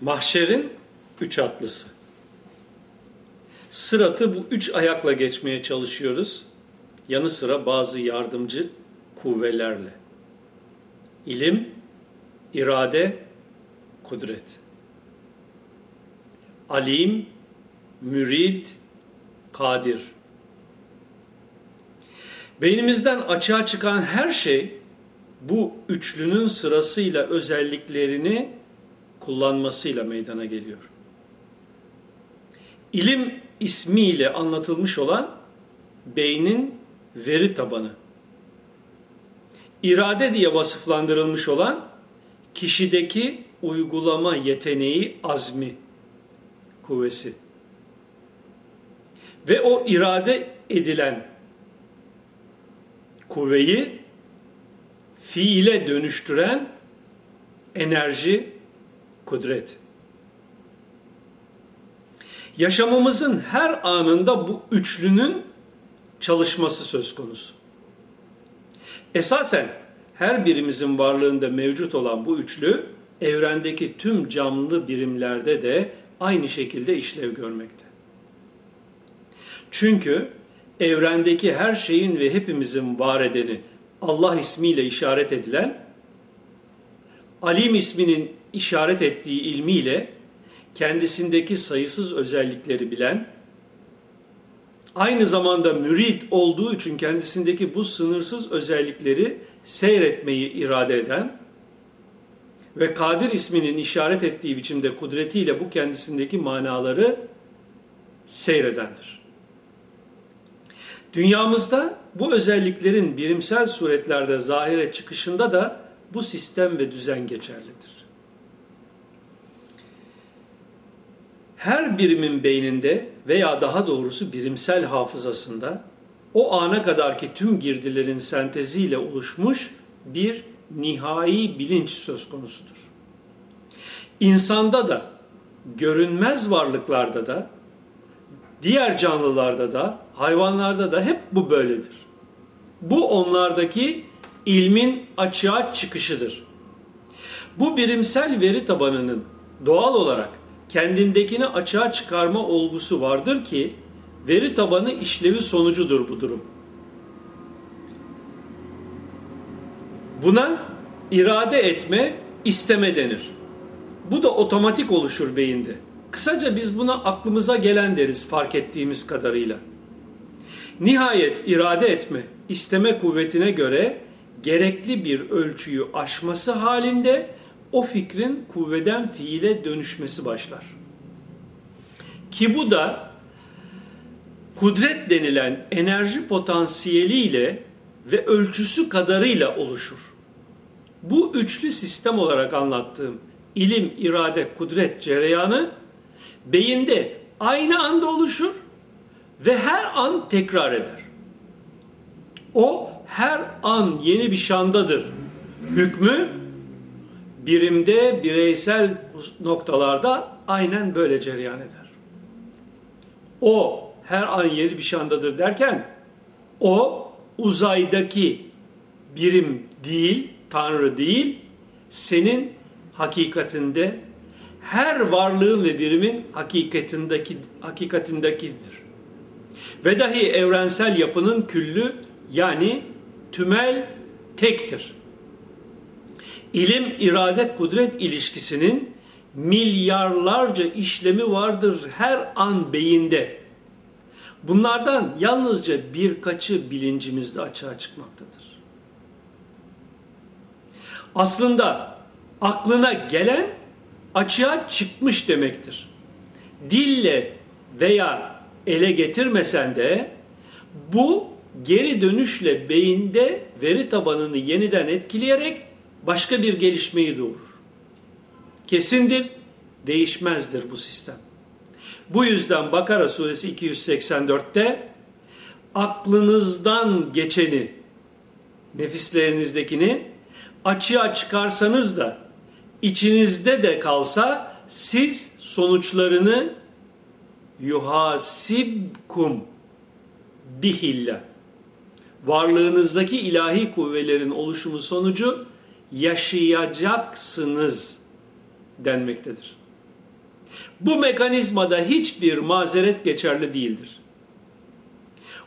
Mahşerin üç atlısı. Sıratı bu üç ayakla geçmeye çalışıyoruz. Yanı sıra bazı yardımcı kuvvelerle. İlim, irade, kudret. Alim, mürid, kadir. Beynimizden açığa çıkan her şey bu üçlünün sırasıyla özelliklerini kullanmasıyla meydana geliyor. İlim ismiyle anlatılmış olan beynin veri tabanı. İrade diye vasıflandırılmış olan kişideki uygulama yeteneği, azmi, kuvvesi. Ve o irade edilen kuvveyi fiile dönüştüren enerji, kudret. Yaşamımızın her anında bu üçlünün çalışması söz konusu. Esasen her birimizin varlığında mevcut olan bu üçlü evrendeki tüm canlı birimlerde de aynı şekilde işlev görmekte. Çünkü evrendeki her şeyin ve hepimizin var edeni Allah ismiyle işaret edilen, Alim isminin işaret ettiği ilmiyle kendisindeki sayısız özellikleri bilen, aynı zamanda mürid olduğu için kendisindeki bu sınırsız özellikleri seyretmeyi irade eden ve Kadir isminin işaret ettiği biçimde kudretiyle bu kendisindeki manaları seyredendir. Dünyamızda bu özelliklerin birimsel suretlerde zahire çıkışında da bu sistem ve düzen geçerlidir. Her birimin beyninde veya daha doğrusu birimsel hafızasında o ana kadarki tüm girdilerin senteziyle oluşmuş bir nihai bilinç söz konusudur. İnsanda da, görünmez varlıklarda da, diğer canlılarda da, hayvanlarda da hep bu böyledir. Bu onlardaki ilmin açığa çıkışıdır. Bu birimsel veri tabanının doğal olarak kendindekini açığa çıkarma olgusu vardır ki veri tabanı işlevi sonucudur bu durum. Buna irade etme, isteme denir. Bu da otomatik oluşur beyinde. Kısaca biz buna aklımıza gelen deriz fark ettiğimiz kadarıyla. Nihayet irade etme, isteme kuvvetine göre gerekli bir ölçüyü aşması halinde o fikrin kuvveden fiile dönüşmesi başlar. Ki bu da kudret denilen enerji potansiyeliyle ve ölçüsü kadarıyla oluşur. Bu üçlü sistem olarak anlattığım ilim, irade, kudret cereyanı beyinde aynı anda oluşur ve her an tekrar eder. O her an yeni bir şandadır. Hükmü birimde, bireysel noktalarda aynen böyle cereyan eder. O her an yeni bir şandadır derken o uzaydaki birim değil, tanrı değil, senin hakikatinde her varlığın ve birimin hakikatindeki hakikatindekidir. Ve dahi evrensel yapının küllü yani tümel tektir. İlim, irade, kudret ilişkisinin milyarlarca işlemi vardır her an beyinde. Bunlardan yalnızca birkaçı bilincimizde açığa çıkmaktadır. Aslında aklına gelen açığa çıkmış demektir. Dille veya ele getirmesen de bu geri dönüşle beyinde veri tabanını yeniden etkileyerek başka bir gelişmeyi doğurur. Kesindir, değişmezdir bu sistem. Bu yüzden Bakara suresi 284'te aklınızdan geçeni, nefislerinizdekini açığa çıkarsanız da içinizde de kalsa siz sonuçlarını yuhasibkum bihillah varlığınızdaki ilahi kuvvelerin oluşumu sonucu yaşayacaksınız denmektedir. Bu mekanizmada hiçbir mazeret geçerli değildir.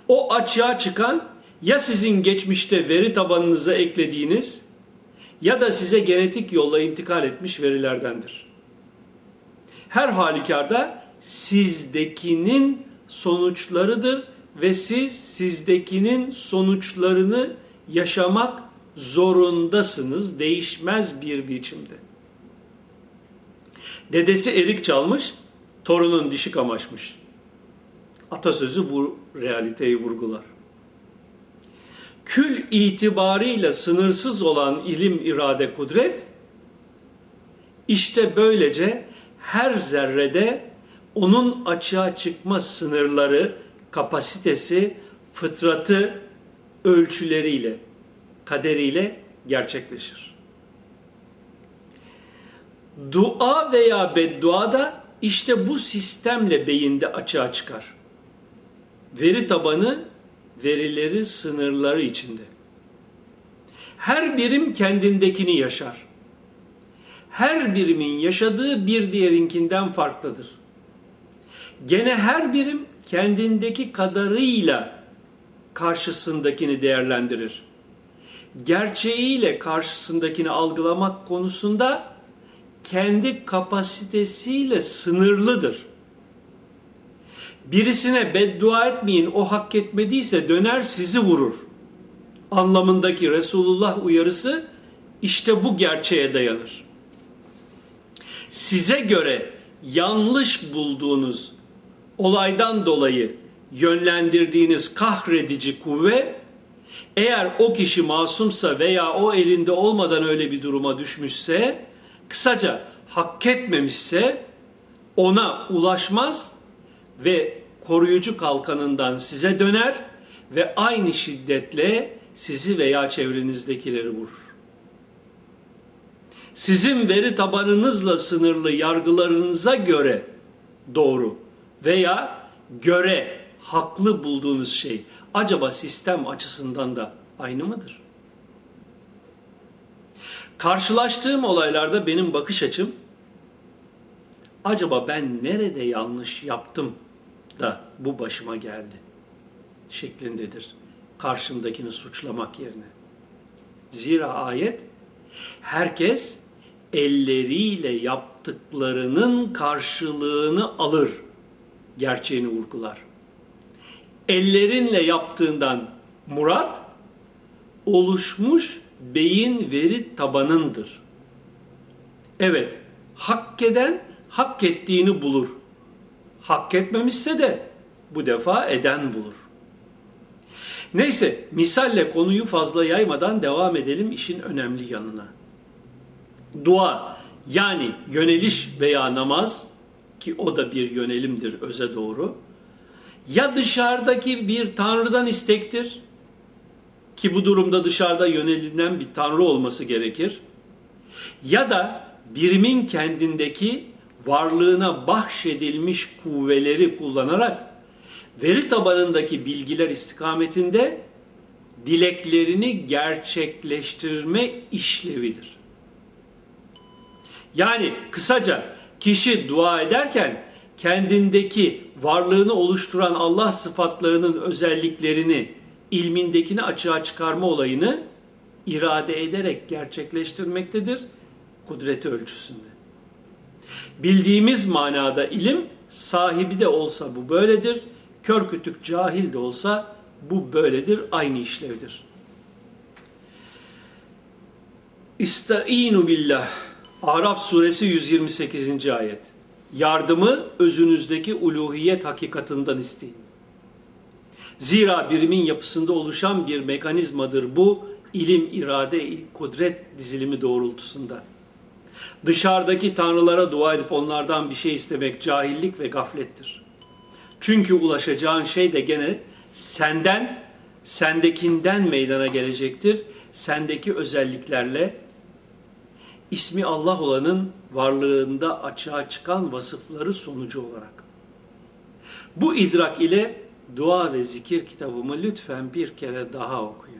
O açığa çıkan ya sizin geçmişte veri tabanınıza eklediğiniz ya da size genetik yolla intikal etmiş verilerdendir. Her halükarda sizdekinin sonuçlarıdır ve siz sizdekinin sonuçlarını yaşamak zorundasınız değişmez bir biçimde. Dedesi erik çalmış, torunun dişi kamaşmış. Atasözü bu realiteyi vurgular. Kül itibarıyla sınırsız olan ilim, irade, kudret, işte böylece her zerrede onun açığa çıkma sınırları, kapasitesi, fıtratı, ölçüleriyle, kaderiyle gerçekleşir. Dua veya beddua da işte bu sistemle beyinde açığa çıkar. Veri tabanı verileri sınırları içinde. Her birim kendindekini yaşar. Her birimin yaşadığı bir diğerinkinden farklıdır. Gene her birim kendindeki kadarıyla karşısındakini değerlendirir. Gerçeğiyle karşısındakini algılamak konusunda kendi kapasitesiyle sınırlıdır. Birisine beddua etmeyin o hak etmediyse döner sizi vurur. Anlamındaki Resulullah uyarısı işte bu gerçeğe dayanır. Size göre yanlış bulduğunuz olaydan dolayı yönlendirdiğiniz kahredici kuvve eğer o kişi masumsa veya o elinde olmadan öyle bir duruma düşmüşse kısaca hak etmemişse ona ulaşmaz ve koruyucu kalkanından size döner ve aynı şiddetle sizi veya çevrenizdekileri vurur. Sizin veri tabanınızla sınırlı yargılarınıza göre doğru veya göre haklı bulduğunuz şey acaba sistem açısından da aynı mıdır? Karşılaştığım olaylarda benim bakış açım acaba ben nerede yanlış yaptım da bu başıma geldi şeklindedir. Karşımdakini suçlamak yerine. Zira ayet herkes elleriyle yaptıklarının karşılığını alır gerçeğini vurgular. Ellerinle yaptığından murat oluşmuş beyin veri tabanındır. Evet, hak eden hak ettiğini bulur. Hak etmemişse de bu defa eden bulur. Neyse, misalle konuyu fazla yaymadan devam edelim işin önemli yanına. Dua yani yöneliş veya namaz ki o da bir yönelimdir öze doğru. Ya dışarıdaki bir tanrıdan istektir ki bu durumda dışarıda yönelilen bir tanrı olması gerekir. Ya da birimin kendindeki varlığına bahşedilmiş kuvveleri kullanarak veri tabanındaki bilgiler istikametinde dileklerini gerçekleştirme işlevidir. Yani kısaca kişi dua ederken kendindeki varlığını oluşturan Allah sıfatlarının özelliklerini, ilmindekini açığa çıkarma olayını irade ederek gerçekleştirmektedir kudreti ölçüsünde. Bildiğimiz manada ilim sahibi de olsa bu böyledir, kör kütük cahil de olsa bu böyledir, aynı işlevdir. İstainu billah. Araf suresi 128. ayet. Yardımı özünüzdeki uluhiyet hakikatından isteyin. Zira birimin yapısında oluşan bir mekanizmadır bu ilim, irade, kudret dizilimi doğrultusunda. Dışarıdaki tanrılara dua edip onlardan bir şey istemek cahillik ve gaflettir. Çünkü ulaşacağın şey de gene senden, sendekinden meydana gelecektir. Sendeki özelliklerle ismi Allah olanın varlığında açığa çıkan vasıfları sonucu olarak. Bu idrak ile dua ve zikir kitabımı lütfen bir kere daha okuyun.